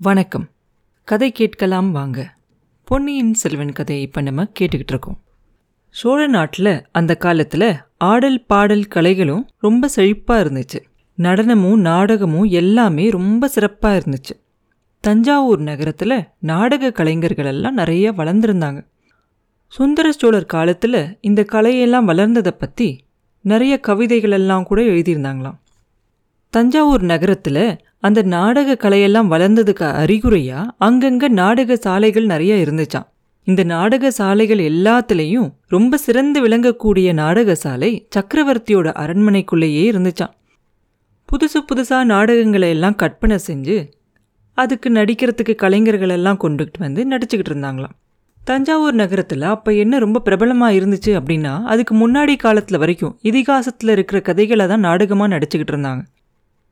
வணக்கம். கதை கேட்கலாம் வாங்க. பொன்னியின் செல்வன் கதையை இப்போ நம்ம கேட்டுக்கிட்டு இருக்கோம். சோழ நாட்டில் அந்த காலத்தில் ஆடல் பாடல் கலைகளும் ரொம்ப செழிப்பாக இருந்துச்சு. நடனமும் நாடகமும் எல்லாமே ரொம்ப சிறப்பாக இருந்துச்சு. தஞ்சாவூர் நகரத்தில் நாடக கலைஞர்கள் எல்லாம் நிறைய வளர்ந்துருந்தாங்க. சுந்தர சோழர் காலத்தில் இந்த கலையெல்லாம் வளர்ந்ததை பற்றி நிறைய கவிதைகள் எல்லாம் கூட எழுதியிருந்தாங்களாம். தஞ்சாவூர் நகரத்தில் அந்த நாடக கலையெல்லாம் வளர்ந்ததுக்கு அறிகுறியா? அங்கங்க நாடக சாலைகள் நிறைய இருந்துச்சான் இந்த நாடக சாலைகள் எல்லாத்துலேயும் ரொம்ப சிறந்து விளங்கக்கூடிய நாடக சாலை சக்கரவர்த்தியோட அரண்மனைக்குள்ளேயே இருந்துச்சான் புதுசு புதுசாக நாடகங்களை எல்லாம் கற்பனை செஞ்சு அதுக்கு நடிக்கிறதுக்கு கலைஞர்கள் எல்லாம் கொண்டுகிட்டு வந்து நடிச்சுக்கிட்டு இருந்தாங்களாம். தஞ்சாவூர் நகரத்தில் அப்போ என்ன ரொம்ப பிரபலமாக இருந்துச்சு அப்படின்னா அதுக்கு முன்னாடி காலத்தில் வரைக்கும் இதிகாசத்தில் இருக்கிற கதைகளை தான் நாடகமாக நடிச்சுக்கிட்டு இருந்தாங்க.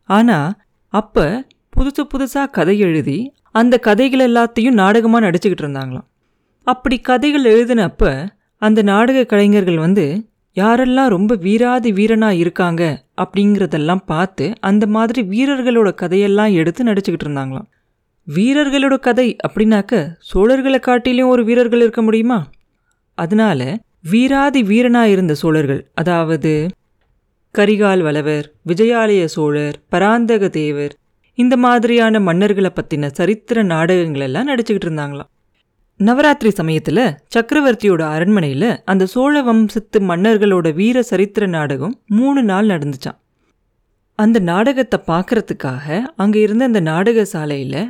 ஆனால் அப்போ புதுசு புதுசாக கதை எழுதி அந்த கதைகள் எல்லாத்தையும் நாடகமாக நடிச்சுக்கிட்டு இருந்தாங்களாம். அப்படி கதைகள் எழுதினப்ப அந்த நாடக கலைஞர்கள் வந்து யாரெல்லாம் ரொம்ப வீராதி வீரனாக இருக்காங்க? அப்படிங்கிறதெல்லாம் பார்த்து அந்த மாதிரி வீரர்களோட கதையெல்லாம் எடுத்து நடிச்சுக்கிட்டு இருந்தாங்களாம். வீரர்களோட கதை அப்படின்னாக்க சோழர்களை காட்டிலையும் ஒரு வீரர்கள் இருக்க முடியுமா? அதனால வீராதி வீரனாக இருந்த சோழர்கள் அதாவது கரிகால் வளவர் விஜயாலய சோழர் பராந்தக தேவர் இந்த மாதிரியான மன்னர்களை பற்றின சரித்திர நாடகங்களெல்லாம் நடிச்சுக்கிட்டு இருந்தாங்களாம். நவராத்திரி சமயத்தில் சக்கரவர்த்தியோட அரண்மனையில் அந்த சோழ வம்சத்து மன்னர்களோட வீர சரித்திர நாடகம் மூணு நாள் நடந்துச்சான் அந்த நாடகத்தை பார்க்கறதுக்காக அங்கே இருந்த அந்த நாடக சாலையில்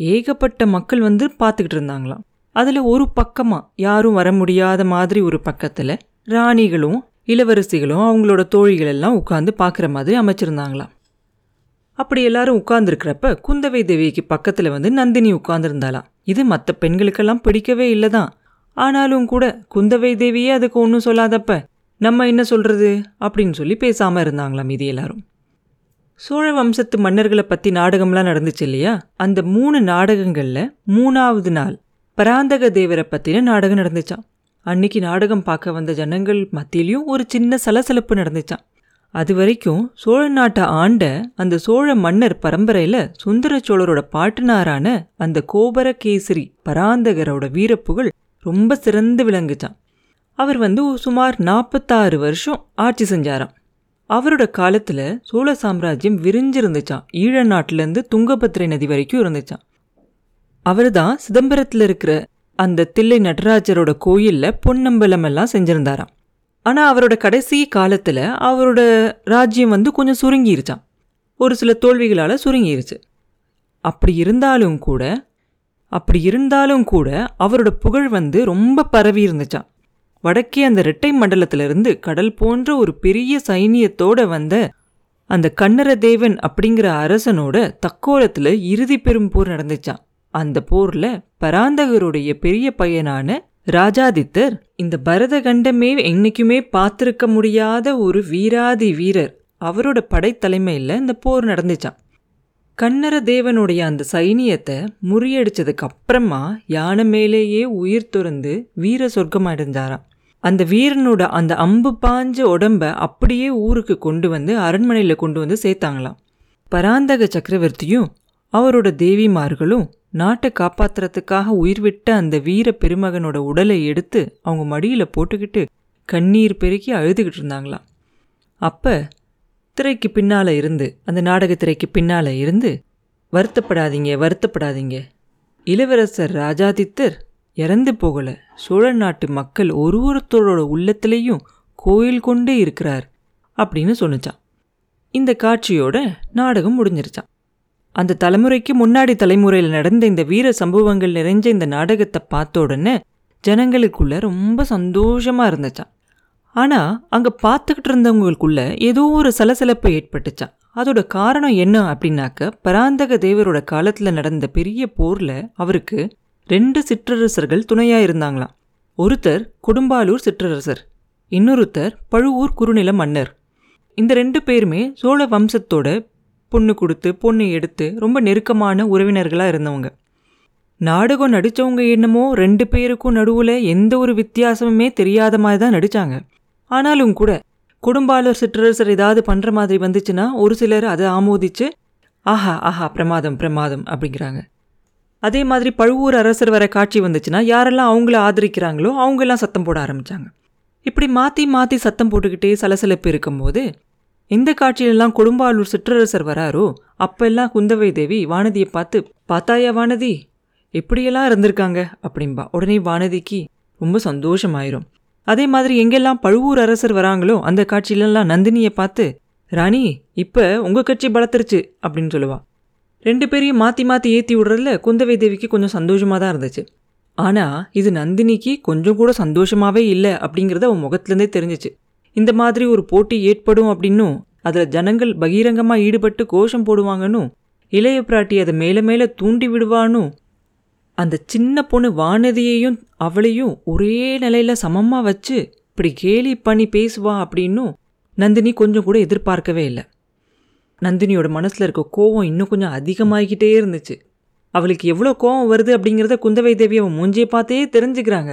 ஏகப்பட்ட மக்கள் வந்து பார்த்துக்கிட்டு இருந்தாங்களாம். அதில் ஒரு பக்கமாக யாரும் வர முடியாத மாதிரி ஒரு பக்கத்தில் ராணிகளும் இளவரசிகளும் அவங்களோட தோழிகள் எல்லாம் உட்காந்து பார்க்குற மாதிரி அமைச்சிருந்தாங்களாம். அப்படி எல்லாரும் உட்கார்ந்துருக்கிறப்ப குந்தவை தேவிக்கு பக்கத்தில் வந்து நந்தினி உட்கார்ந்துருந்தாளாம். இது மற்ற பெண்களுக்கெல்லாம் பிடிக்கவே இல்லை தான் ஆனாலும் கூட குந்தவை தேவியே அதுக்கு ஒன்றும் சொல்லாதப்ப நம்ம என்ன சொல்கிறது அப்படின்னு சொல்லி பேசாமல் இருந்தாங்களாம் இது எல்லாரும். சோழ வம்சத்து மன்னர்களை பற்றி நாடகம்லாம் நடந்துச்சு இல்லையா? அந்த மூணு நாடகங்களில் மூணாவது நாள் பராந்தக தேவரை பற்றின நாடகம் நடந்துச்சான் அன்னைக்கு நாடகம் பார்க்க வந்த ஜனங்கள் மத்தியிலையும் ஒரு சின்ன சலசலப்பு நடந்துச்சான் அது வரைக்கும் சோழ நாட்டை ஆண்ட அந்த சோழ மன்னர் பரம்பரையில் சுந்தர சோழரோட பாட்டுனாரான அந்த கோபரகேசரி பராந்தகரோட வீரப்புகழ் ரொம்ப சிறந்து விளங்குச்சான் அவர் வந்து சுமார் நாற்பத்தாறு வருஷம் ஆட்சி செஞ்சாராம். அவரோட காலத்தில் சோழ சாம்ராஜ்யம் விரிஞ்சிருந்துச்சான் ஈழ நாட்டிலேருந்து துங்கபத்திரை நதி வரைக்கும் இருந்துச்சான் அவர் தான் சிதம்பரத்தில் இருக்கிற அந்த தில்லை நடராஜரோட கோயிலில் பொன்னம்பலம் எல்லாம் செஞ்சிருந்தாராம். ஆனால் அவரோட கடைசி காலத்தில் அவரோட ராஜ்யம் வந்து கொஞ்சம் சுருங்கிருச்சான் ஒரு சில தோல்விகளால் சுருங்கிருச்சு. அப்படி இருந்தாலும் கூட அப்படி இருந்தாலும் கூட அவரோட புகழ் வந்து ரொம்ப பரவி இருந்துச்சான் வடக்கே அந்த இரட்டை மண்டலத்திலிருந்து கடல் போன்ற ஒரு பெரிய சைனியத்தோட வந்த அந்த கண்ணரதேவன் அப்படிங்கிற அரசனோட தக்கோலத்தில் இறுதி பெரும் போர் நடந்துச்சான் அந்த போர்ல பராந்தகருடைய பெரிய பையனான ராஜாதித்தர் இந்த பரதகண்டமே என்னைக்குமே பார்த்திருக்க முடியாத ஒரு வீராதி வீரர். அவரோட படைத்தலைமையில் இந்த போர் நடந்துச்சான் கண்ணர தேவனுடைய அந்த சைனியத்தை முறியடிச்சதுக்கு அப்புறமா யானை மேலேயே உயிர் துறந்து வீர சொர்க்கம் அடைஞ்சாராம் அந்த வீரனோட அந்த அம்பு பாஞ்ச உடம்ப அப்படியே ஊருக்கு கொண்டு வந்து அரண்மனையில் கொண்டு வந்து சேர்த்தாங்களாம். பராந்தக சக்கரவர்த்தியும் அவரோட தேவிமார்களும் நாட்டை காப்பாத்துறதுக்காக உயிர் விட்ட அந்த வீர பெருமகனோட உடலை எடுத்து அவங்க மடியில் போட்டுக்கிட்டு கண்ணீர் பெருக்கி அழுதுகிட்டு இருந்தாங்களாம். அப்போ திரைக்கு பின்னால் இருந்து அந்த நாடக திரைக்கு பின்னால் இருந்து வருத்தப்படாதீங்க வருத்தப்படாதீங்க. இளவரசர் ராஜாதித்தர் இறந்து போகல. சோழ நாட்டு மக்கள் ஒரு ஒருத்தரோட உள்ளத்திலையும் கோயில் கொண்டே இருக்கிறார் அப்படின்னு சொன்னிச்சான் இந்த காட்சியோட நாடகம் முடிஞ்சிருச்சான் அந்த தலைமுறைக்கு முன்னாடி தலைமுறையில் நடந்த இந்த வீர சம்பவங்கள் நிறைஞ்ச இந்த நாடகத்தை பார்த்த உடனே ஜனங்களுக்குள்ள ரொம்ப சந்தோஷமா இருந்துச்சான் ஆனா அங்க பார்த்துக்கிட்டு இருந்தவங்களுக்குள்ள ஏதோ ஒரு சலசலப்பு ஏற்பட்டுச்சான் அதோட காரணம் என்ன அப்படின்னாக்க பராந்தக தேவரோட காலத்துல நடந்த பெரிய போர்ல அவருக்கு ரெண்டு சிற்றரசர்கள் துணையா இருந்தாங்களாம். ஒருத்தர் கொடும்பாலூர் சிற்றரசர் இன்னொருத்தர் பழுவூர் குறுநில மன்னர். இந்த ரெண்டு பேருமே சோழ வம்சத்தோட பொண்ணு கொடுத்து பொண்ணு எடுத்து ரொம்ப நெருக்கமான உறவினர்களாக இருந்தவங்க. நாடகம் நடித்தவங்க என்னமோ ரெண்டு பேருக்கும் நடுவில் எந்த ஒரு வித்தியாசமுமே தெரியாத மாதிரி தான் நடித்தாங்க ஆனாலும் கூட குடும்பாளர் சிற்றரசர் ஏதாவது பண்ணுற மாதிரி வந்துச்சுன்னா ஒரு சிலர் அதை ஆமோதிச்சு ஆஹா ஆஹா பிரமாதம் பிரமாதம் அப்படிங்கிறாங்க. அதே மாதிரி பழுவூர் அரசர் வர காட்சி வந்துச்சுன்னா யாரெல்லாம் அவங்கள ஆதரிக்கிறாங்களோ அவங்கெல்லாம் சத்தம் போட ஆரம்பித்தாங்க இப்படி மாற்றி மாற்றி சத்தம் போட்டுக்கிட்டே சலசலப்பு இருக்கும்போது இந்த காட்சியிலெல்லாம் கொடும்பாலூர் சிற்றரசர் வராரோ? அப்பெல்லாம் குந்தவை தேவி வானதியை பார்த்து பார்த்தாயா வானதி? எப்படியெல்லாம் இருந்திருக்காங்க? அப்படின்பா உடனே வானதிக்கு ரொம்ப சந்தோஷமாயிரும். அதே மாதிரி எங்கெல்லாம் பழுவூர் அரசர் வராங்களோ அந்த காட்சியிலெல்லாம் நந்தினியை பார்த்து ராணி இப்போ உங்கள் கட்சி பலத்துருச்சு அப்படின்னு சொல்லுவா. ரெண்டு பேரையும் மாற்றி மாற்றி ஏற்றி விடுறதுல குந்தவை தேவிக்கு கொஞ்சம் சந்தோஷமாக தான் இருந்துச்சு. ஆனால் இது நந்தினிக்கு கொஞ்சம் கூட சந்தோஷமாகவே இல்லை அப்படிங்கிறத அவன் முகத்துலேருந்தே தெரிஞ்சிச்சு. இந்த மாதிரி ஒரு போட்டி ஏற்படும் அப்படின்னும் அதில் ஜனங்கள் பகிரங்கமாக ஈடுபட்டு கோஷம் போடுவாங்கன்னு இளைய பிராட்டி அதை மேலே மேலே தூண்டி விடுவானும் அந்த சின்ன பொண்ணு வானதியையும் அவளையும் ஒரே நிலையில் சமமாக வச்சு இப்படி கேலி பண்ணி பேசுவா அப்படின்னும் நந்தினி கொஞ்சம் கூட எதிர்பார்க்கவே இல்லை. நந்தினியோட மனசில் இருக்க கோவம் இன்னும் கொஞ்சம் அதிகமாகிக்கிட்டே இருந்துச்சு. அவளுக்கு எவ்வளோ கோவம் வருது அப்படிங்கிறத குந்தவை தேவி அவன் மூஞ்சியை பார்த்தே தெரிஞ்சுக்கிறாங்க.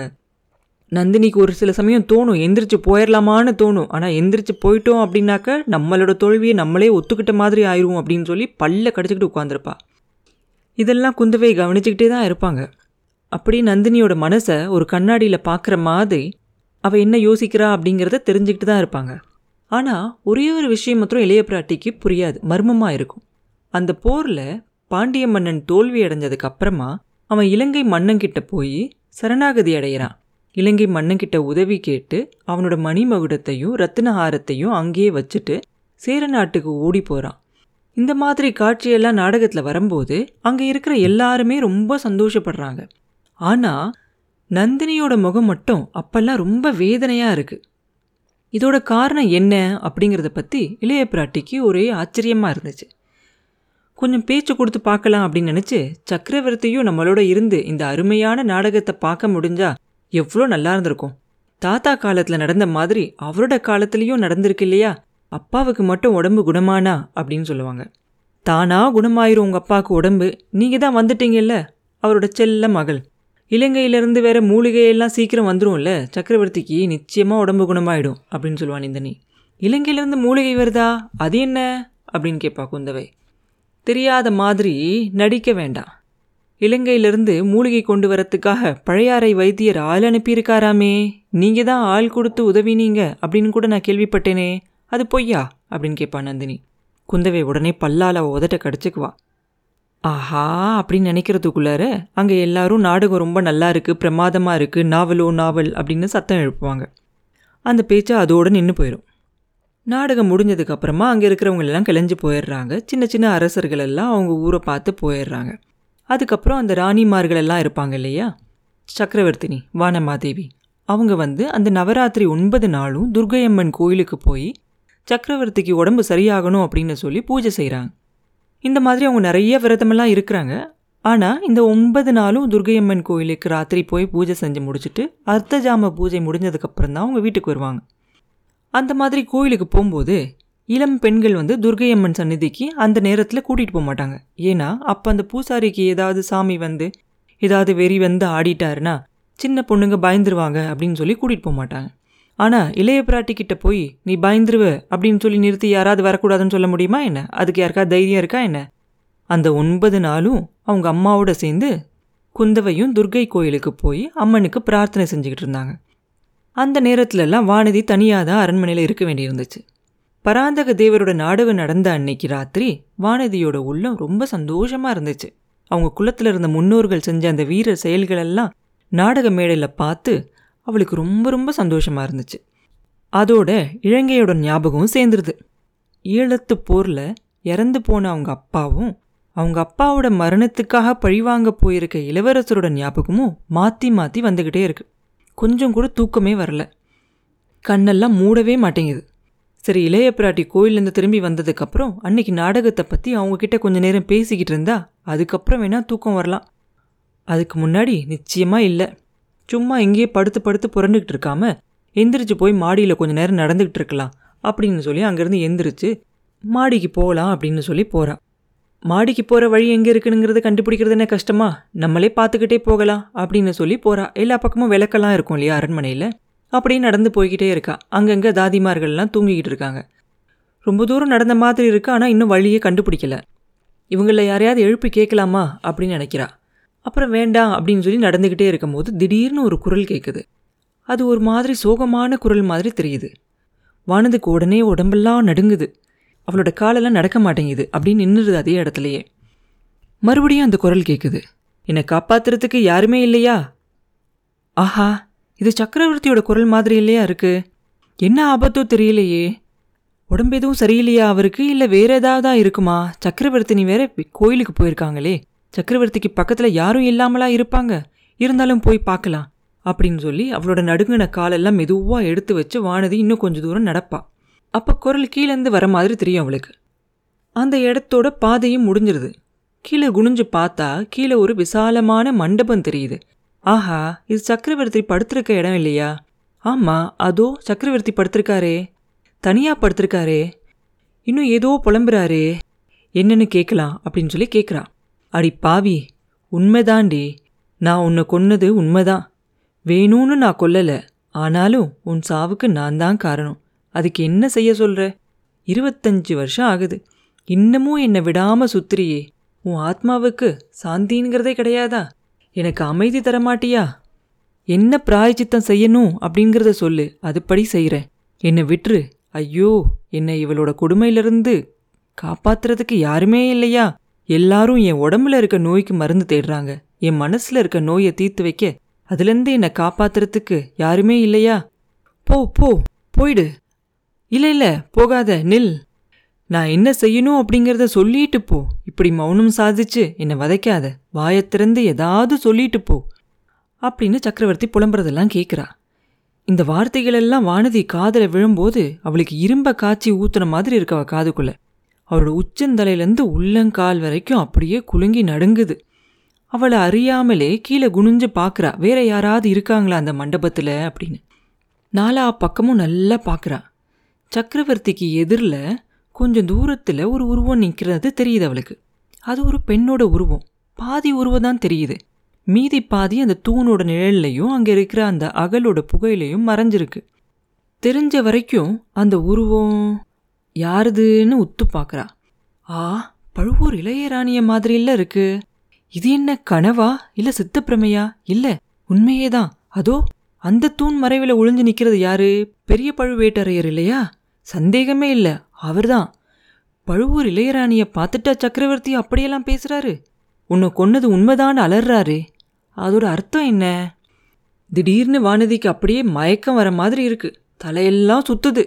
நந்தினிக்கு ஒரு சில சமயம் தோணும் எந்திரிச்சு போயிடலாமான்னு தோணும். ஆனால் எந்திரிச்சு போயிட்டோம் அப்படின்னாக்க நம்மளோட தோல்வியை நம்மளே ஒத்துக்கிட்ட மாதிரி ஆயிடுவோம் அப்படின்னு சொல்லி பல்ல கடிச்சிக்கிட்டு உட்காந்துருப்பா இதெல்லாம் குந்தவை கவனிச்சுக்கிட்டே தான் இருப்பாங்க. அப்படி நந்தினியோட மனசை ஒரு கண்ணாடியில் பார்க்குற மாதிரி அவள் என்ன யோசிக்கிறா அப்படிங்கிறத தெரிஞ்சுக்கிட்டு தான் இருப்பாங்க. ஆனால் ஒரே ஒரு விஷயம் மாத்திரம் இளைய பிராட்டிக்கு புரியாது மர்மமாக இருக்கும். அந்த போரில் பாண்டிய மன்னன் தோல்வி அடைஞ்சதுக்கு அப்புறமா அவன் இலங்கை மன்னங்கிட்ட போய் சரணாகதி அடையிறான். இலங்கை மன்னன்கிட்ட உதவி கேட்டு அவனோட மணிமகுடத்தையும் ரத்தினஹாரத்தையும் அங்கேயே வச்சுட்டு சேர நாட்டுக்கு ஓடி போகிறான் இந்த மாதிரி காட்சியெல்லாம் நாடகத்தில் வரும்போது அங்கே இருக்கிற எல்லாருமே ரொம்ப சந்தோஷப்படுறாங்க. ஆனால் நந்தினியோட முகம் மட்டும் அப்பெல்லாம் ரொம்ப வேதனையாக இருக்குது இதோட காரணம் என்ன அப்படிங்கிறத பற்றி இளைய பிராட்டிக்கு ஒரே ஆச்சரியமாக இருந்துச்சு. கொஞ்சம் பேச்சு கொடுத்து பார்க்கலாம் அப்படின்னு நினச்சி சக்கரவர்த்தியும் நம்மளோட இருந்து இந்த அருமையான நாடகத்தை பார்க்க முடிஞ்சா எவ்வளோ நல்லா இருந்திருக்கும். தாத்தா காலத்தில் நடந்த மாதிரி அவரோட காலத்துலேயும் நடந்திருக்கு இல்லையா? அப்பாவுக்கு மட்டும் உடம்பு குணமானா? அப்படின்னு சொல்லுவாங்க. தானா குணமாயிரும் உங்கள் அப்பாவுக்கு உடம்பு. நீங்கள் தான் வந்துட்டீங்கல்ல? அவரோட செல்ல மகள். இலங்கையிலேருந்து வேற மூலிகையெல்லாம் சீக்கிரம் வந்துடும்ல சக்கரவர்த்திக்கு நிச்சயமாக உடம்பு குணமாயிடும் அப்படின்னு சொல்லுவான் நிந்தனி இலங்கையிலேருந்து மூலிகை வருதா? அது என்ன? அப்படின்னு கேட்பா குந்தவை. தெரியாத மாதிரி நடிக்க வேண்டாம். இலங்கையிலிருந்து மூலிகை கொண்டு வரத்துக்காக பழையாறை வைத்தியர் ஆள் அனுப்பியிருக்காராமே. நீங்கள் தான் ஆள் கொடுத்து உதவினீங்க அப்படின்னு கூட நான் கேள்விப்பட்டேனே. அது பொய்யா? அப்படின்னு கேட்பா நந்தினி. குந்தவை உடனே பல்லால் அவள் உதட்ட கடிச்சுக்குவா. ஆஹா அப்படின்னு நினைக்கிறதுக்குள்ளார அங்கே எல்லாரும் நாடகம் ரொம்ப நல்லா இருக்குது பிரமாதமாக இருக்குது நாவலோ நாவல் அப்படின்னு சத்தம் எழுப்புவாங்க. அந்த பேச்சை அதோடு நின்று போயிடும் நாடகம் முடிஞ்சதுக்கப்புறமா அங்கே இருக்கிறவங்களெல்லாம் கிளஞ்சு போயிடுறாங்க. சின்ன சின்ன அரசர்கள் எல்லாம் அவங்க ஊரை பார்த்து போயிடுறாங்க. அதுக்கப்புறம் அந்த ராணிமார்கள் எல்லாம் இருப்பாங்க இல்லையா? சக்கரவர்த்தினி வானமாதேவி. அவங்க வந்து அந்த நவராத்திரி ஒன்பது நாளும் துர்கையம்மன் கோயிலுக்கு போய் சக்கரவர்த்திக்கு உடம்பு சரியாகணும் அப்படின்னு சொல்லி பூஜை செய்கிறாங்க இந்த மாதிரி அவங்க நிறைய விரதமெல்லாம் இருக்கிறாங்க. ஆனால் இந்த ஒன்பது நாளும் துர்கையம்மன் கோயிலுக்கு ராத்திரி போய் பூஜை செஞ்சு முடிச்சுட்டு அர்த்தஜாம பூஜை முடிஞ்சதுக்கப்புறம் தான் அவங்க வீட்டுக்கு வருவாங்க. அந்த மாதிரி கோயிலுக்கு போகும்போது இளம் பெண்கள் வந்து துர்கையம்மன் சந்நிதிக்கு அந்த நேரத்தில் கூட்டிகிட்டு போக மாட்டாங்க. ஏன்னா அப்போ அந்த பூசாரிக்கு ஏதாவது சாமி வந்து ஏதாவது வெறி வந்து ஆடிட்டாருன்னா சின்ன பொண்ணுங்க பயந்துருவாங்க அப்படின்னு சொல்லி கூட்டிகிட்டு போக மாட்டாங்க. ஆனால் இளைய பிராட்டி கிட்ட போய் நீ பயந்துருவ அப்படின்னு சொல்லி நிறுத்தி யாராவது வரக்கூடாதுன்னு சொல்ல முடியுமா என்ன? அதுக்கு யாருக்கா தைரியம் இருக்கா என்ன? அந்த ஒன்பது நாளும் அவங்க அம்மாவோட சேர்ந்து குந்தவையும் துர்கை கோயிலுக்கு போய் அம்மனுக்கு பிரார்த்தனை செஞ்சுக்கிட்டு இருந்தாங்க. அந்த நேரத்துலலாம் வானதி தனியாக தான் அரண்மனையில் இருக்க வேண்டியிருந்துச்சு. பராந்தக தேவரோட நாடகம் நடந்த அன்னைக்கு ராத்திரி வானதியோட உள்ளம் ரொம்ப சந்தோஷமா இருந்துச்சு. அவங்க குலத்தில் இருந்த முன்னோர்கள் செஞ்ச அந்த வீர செயல்களெல்லாம் நாடக மேடையில் பார்த்து அவளுக்கு ரொம்ப ரொம்ப சந்தோஷமா இருந்துச்சு. அதோட இலங்கையோட ஞாபகமும் சேர்ந்துருது. ஈழத்து போரில் இறந்து போன அவங்க அப்பாவும் அவங்க அப்பாவோட மரணத்துக்காக பழிவாங்க போயிருக்க இளவரசரோட ஞாபகமும் மாற்றி மாற்றி வந்துக்கிட்டே இருக்கு. கொஞ்சம் கூட தூக்கமே வரல. கண்ணெல்லாம் மூடவே மாட்டேங்குது. சரி இளைய பிராட்டி கோயிலேருந்து திரும்பி வந்ததுக்கப்புறம் அன்னைக்கு நாடகத்தை பற்றி அவங்கக்கிட்ட கொஞ்ச நேரம் பேசிக்கிட்டு இருந்தா அதுக்கப்புறம் வேணால் தூக்கம் வரலாம். அதுக்கு முன்னாடி நிச்சயமாக இல்லை. சும்மா இங்கேயே படுத்து படுத்து புரண்டுக்கிட்டு இருக்காம எந்திரிச்சு போய் மாடியில் கொஞ்ச நேரம் நடந்துக்கிட்டு இருக்கலாம் அப்படின்னு சொல்லி அங்கேருந்து எந்திரிச்சு மாடிக்கு போகலாம் அப்படின்னு சொல்லி போகிறான் மாடிக்கு போகிற வழி எங்கே இருக்குனுங்கிறத கண்டுபிடிக்கிறது என்ன கஷ்டமா? நம்மளே பார்த்துக்கிட்டே போகலாம் அப்படின்னு சொல்லி போகிறா எல்லா பக்கமும் விளக்கெல்லாம் இருக்கும் இல்லையா அரண்மனையில்? அப்படியே நடந்து போய்கிட்டே இருக்கா. அங்கங்கே தாதிமார்கள்லாம் தூங்கிக்கிட்டு இருக்காங்க. ரொம்ப தூரம் நடந்த மாதிரி இருக்கு ஆனால் இன்னும் வழியே கண்டுபிடிக்கல. இவங்கள யாரையாவது எழுப்பி கேட்கலாமா? அப்படின்னு நினைக்கிறா. அப்புறம் வேண்டாம் அப்படின்னு சொல்லி நடந்துக்கிட்டே இருக்கும்போது திடீர்னு ஒரு குரல் கேட்குது அது ஒரு மாதிரி சோகமான குரல் மாதிரி தெரியுது. வானதுக்கு உடனே உடம்பெல்லாம் நடுங்குது. அவளோட காலெல்லாம் நடக்க மாட்டேங்குது அப்படின்னு நின்றுது அதே இடத்துலையே. மறுபடியும் அந்த குரல் கேட்குது என்னை காப்பாத்துறதுக்கு யாருமே இல்லையா? ஆஹா இது சக்கரவர்த்தியோட குரல் மாதிரி இல்லையா இருக்கு? என்ன ஆபத்தோ தெரியலையே. உடம்பு எதுவும் சரியில்லையா அவருக்கு? இல்லை வேற ஏதாவது இருக்குமா? சக்கரவர்த்தினி வேற கோயிலுக்கு போயிருக்காங்களே. சக்கரவர்த்திக்கு பக்கத்தில் யாரும் இல்லாமலா இருப்பாங்க? இருந்தாலும் போய் பார்க்கலாம் அப்படின்னு சொல்லி அவளோட நடுங்கின காலெல்லாம் மெதுவாக எடுத்து வச்சு வானதி இன்னும் கொஞ்சம் தூரம் நடப்பா. அப்போ குரல் கீழேருந்து வர மாதிரி தெரியும் அவளுக்கு. அந்த இடத்தோட பாதையும் முடிஞ்சிருது. கீழே குனிஞ்சு பார்த்தா கீழே ஒரு விசாலமான மண்டபம் தெரியுது. ஆஹா இது சக்கரவர்த்தி படுத்திருக்க இடம் இல்லையா? ஆமா அதோ சக்கரவர்த்தி படுத்திருக்காரே. தனியா படுத்திருக்காரே. இன்னும் ஏதோ புலம்புறாரே. என்னன்னு கேட்கலாம் அப்படின்னு சொல்லி கேட்குறா அடி பாவி உண்மைதாண்டி நான் உன்னை கொன்னது உண்மைதான். வேணும்னு நான் கொல்லலை. ஆனாலும் உன் சாவுக்கு நான் தான் காரணம். அதுக்கு என்ன செய்ய சொல்கிற இருபத்தஞ்சு வருஷம் ஆகுது. இன்னமும் என்னை விடாமல் சுத்துறியே. உன் ஆத்மாவுக்கு சாந்திங்கிறதே கிடையாதா? எனக்கு அமைதி தர மாட்டியா என்ன பிராயச்சித்தம் செய்யணும் அப்படிங்கிறத சொல்லு அதுபடி செய்கிறேன் என்னை விட்டுரு. ஐயோ என்னை இவளோட கொடுமையிலிருந்து காப்பாத்துறதுக்கு யாருமே இல்லையா? எல்லாரும் என் உடம்புல இருக்க நோய்க்கு மருந்து தேடுறாங்க. என் மனசில் இருக்க நோயை தீர்த்து வைக்க அதுலேருந்து என்னை காப்பாத்துறதுக்கு யாருமே இல்லையா? போ போ போயிடு. இல்லை இல்லை போகாத நில். நான் என்ன செய்யணும் அப்படிங்கிறத சொல்லிட்டு போ. இப்படி மௌனம் சாதிச்சு என்னை வதைக்காத. வாயைத் திறந்து ஏதாவது சொல்லிட்டு போ. அப்படின்னு சக்கரவர்த்தி புலம்புறதெல்லாம் கேட்குறா இந்த வார்த்தைகளெல்லாம் வானதி காதில் விழும்போது அவளுக்கு இரும்ப காய்ச்சி ஊத்துன மாதிரி இருக்கு அவ காதுக்குள்ள. அவளோட உச்சந்தலையிலேருந்து உள்ளங்கால் வரைக்கும் அப்படியே குலுங்கி நடுங்குது. அவளை அறியாமலே கீழே குனிஞ்சு பார்க்குறா வேற யாராவது இருக்காங்களா அந்த மண்டபத்தில் அப்படின்னு. நாலா பக்கமும் நல்லா பார்க்குறா சக்கரவர்த்திக்கு எதிரில் கொஞ்சம் தூரத்தில் ஒரு உருவம் நிற்கிறது தெரியுது அவளுக்கு. அது ஒரு பெண்ணோட உருவம். பாதி உருவம் தான் தெரியுது. மீதி பாதி அந்த தூணோட நிழல்லையும் அங்கே இருக்கிற அந்த அகலோட புகையிலையும் மறைஞ்சிருக்கு. தெரிஞ்ச வரைக்கும் அந்த உருவம் யாருதுன்னு உத்து பார்க்குறா ஆ பழுவூர் இளையராணிய மாதிரி இருக்கு. இது என்ன கனவா இல்லை சித்தப்பிரமையா? இல்லை உண்மையே தான். அதோ அந்த தூண் மறைவில் ஒளிஞ்சு நிற்கிறது யாரு? பெரிய பழுவேட்டரையர் இல்லையா? சந்தேகமே இல்லை. அவர்தான். பழுவூர் இளையராணியை பார்த்துட்டா சக்கரவர்த்தி அப்படியெல்லாம் பேசுகிறாரு உன்னை கொன்னது உண்மைதான் அலறாரு. அதோட அர்த்தம் என்ன? திடீர்னு வானதிக்கு அப்படியே மயக்கம் வர மாதிரி இருக்கு. தலையெல்லாம் சுத்துது.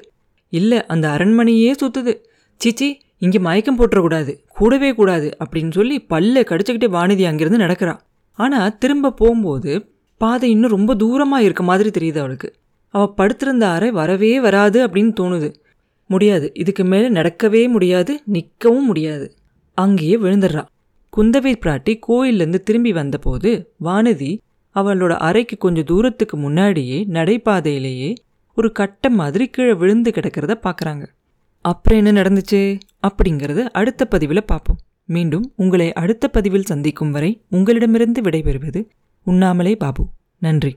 இல்லை அந்த அரண்மனையே சுத்துது. சிச்சி இங்கே மயக்கம் போட்டுறக்கூடாது. கூடவே கூடாது அப்படின்னு சொல்லி பல்ல கடிச்சுக்கிட்டே வானதி அங்கேருந்து நடக்கிறா. ஆனால் திரும்ப போகும்போது பாதை இன்னும் ரொம்ப தூரமாக இருக்க மாதிரி தெரியுது அவளுக்கு. அவள் படுத்திருந்த அறை வரவே வராது அப்படின்னு தோணுது. முடியாது. இதுக்கு மேலே நடக்கவே முடியாது நிற்கவும் முடியாது. அங்கேயே விழுந்துடுறா குந்தவை பிராட்டி கோயிலேருந்து திரும்பி வந்தபோது வானதி அவளோட அறைக்கு கொஞ்சம் தூரத்துக்கு முன்னாடியே நடைபாதையிலேயே ஒரு கட்டம் மாதிரி கீழே விழுந்து கிடக்கிறத பார்க்குறாங்க. அப்புறம் என்ன நடந்துச்சு? அப்படிங்கிறது அடுத்த பதிவில் பார்ப்போம். மீண்டும் உங்களை அடுத்த பதிவில் சந்திக்கும் வரை உங்களிடமிருந்து விடைபெறுவது உண்ணாமலே பாபு. நன்றி.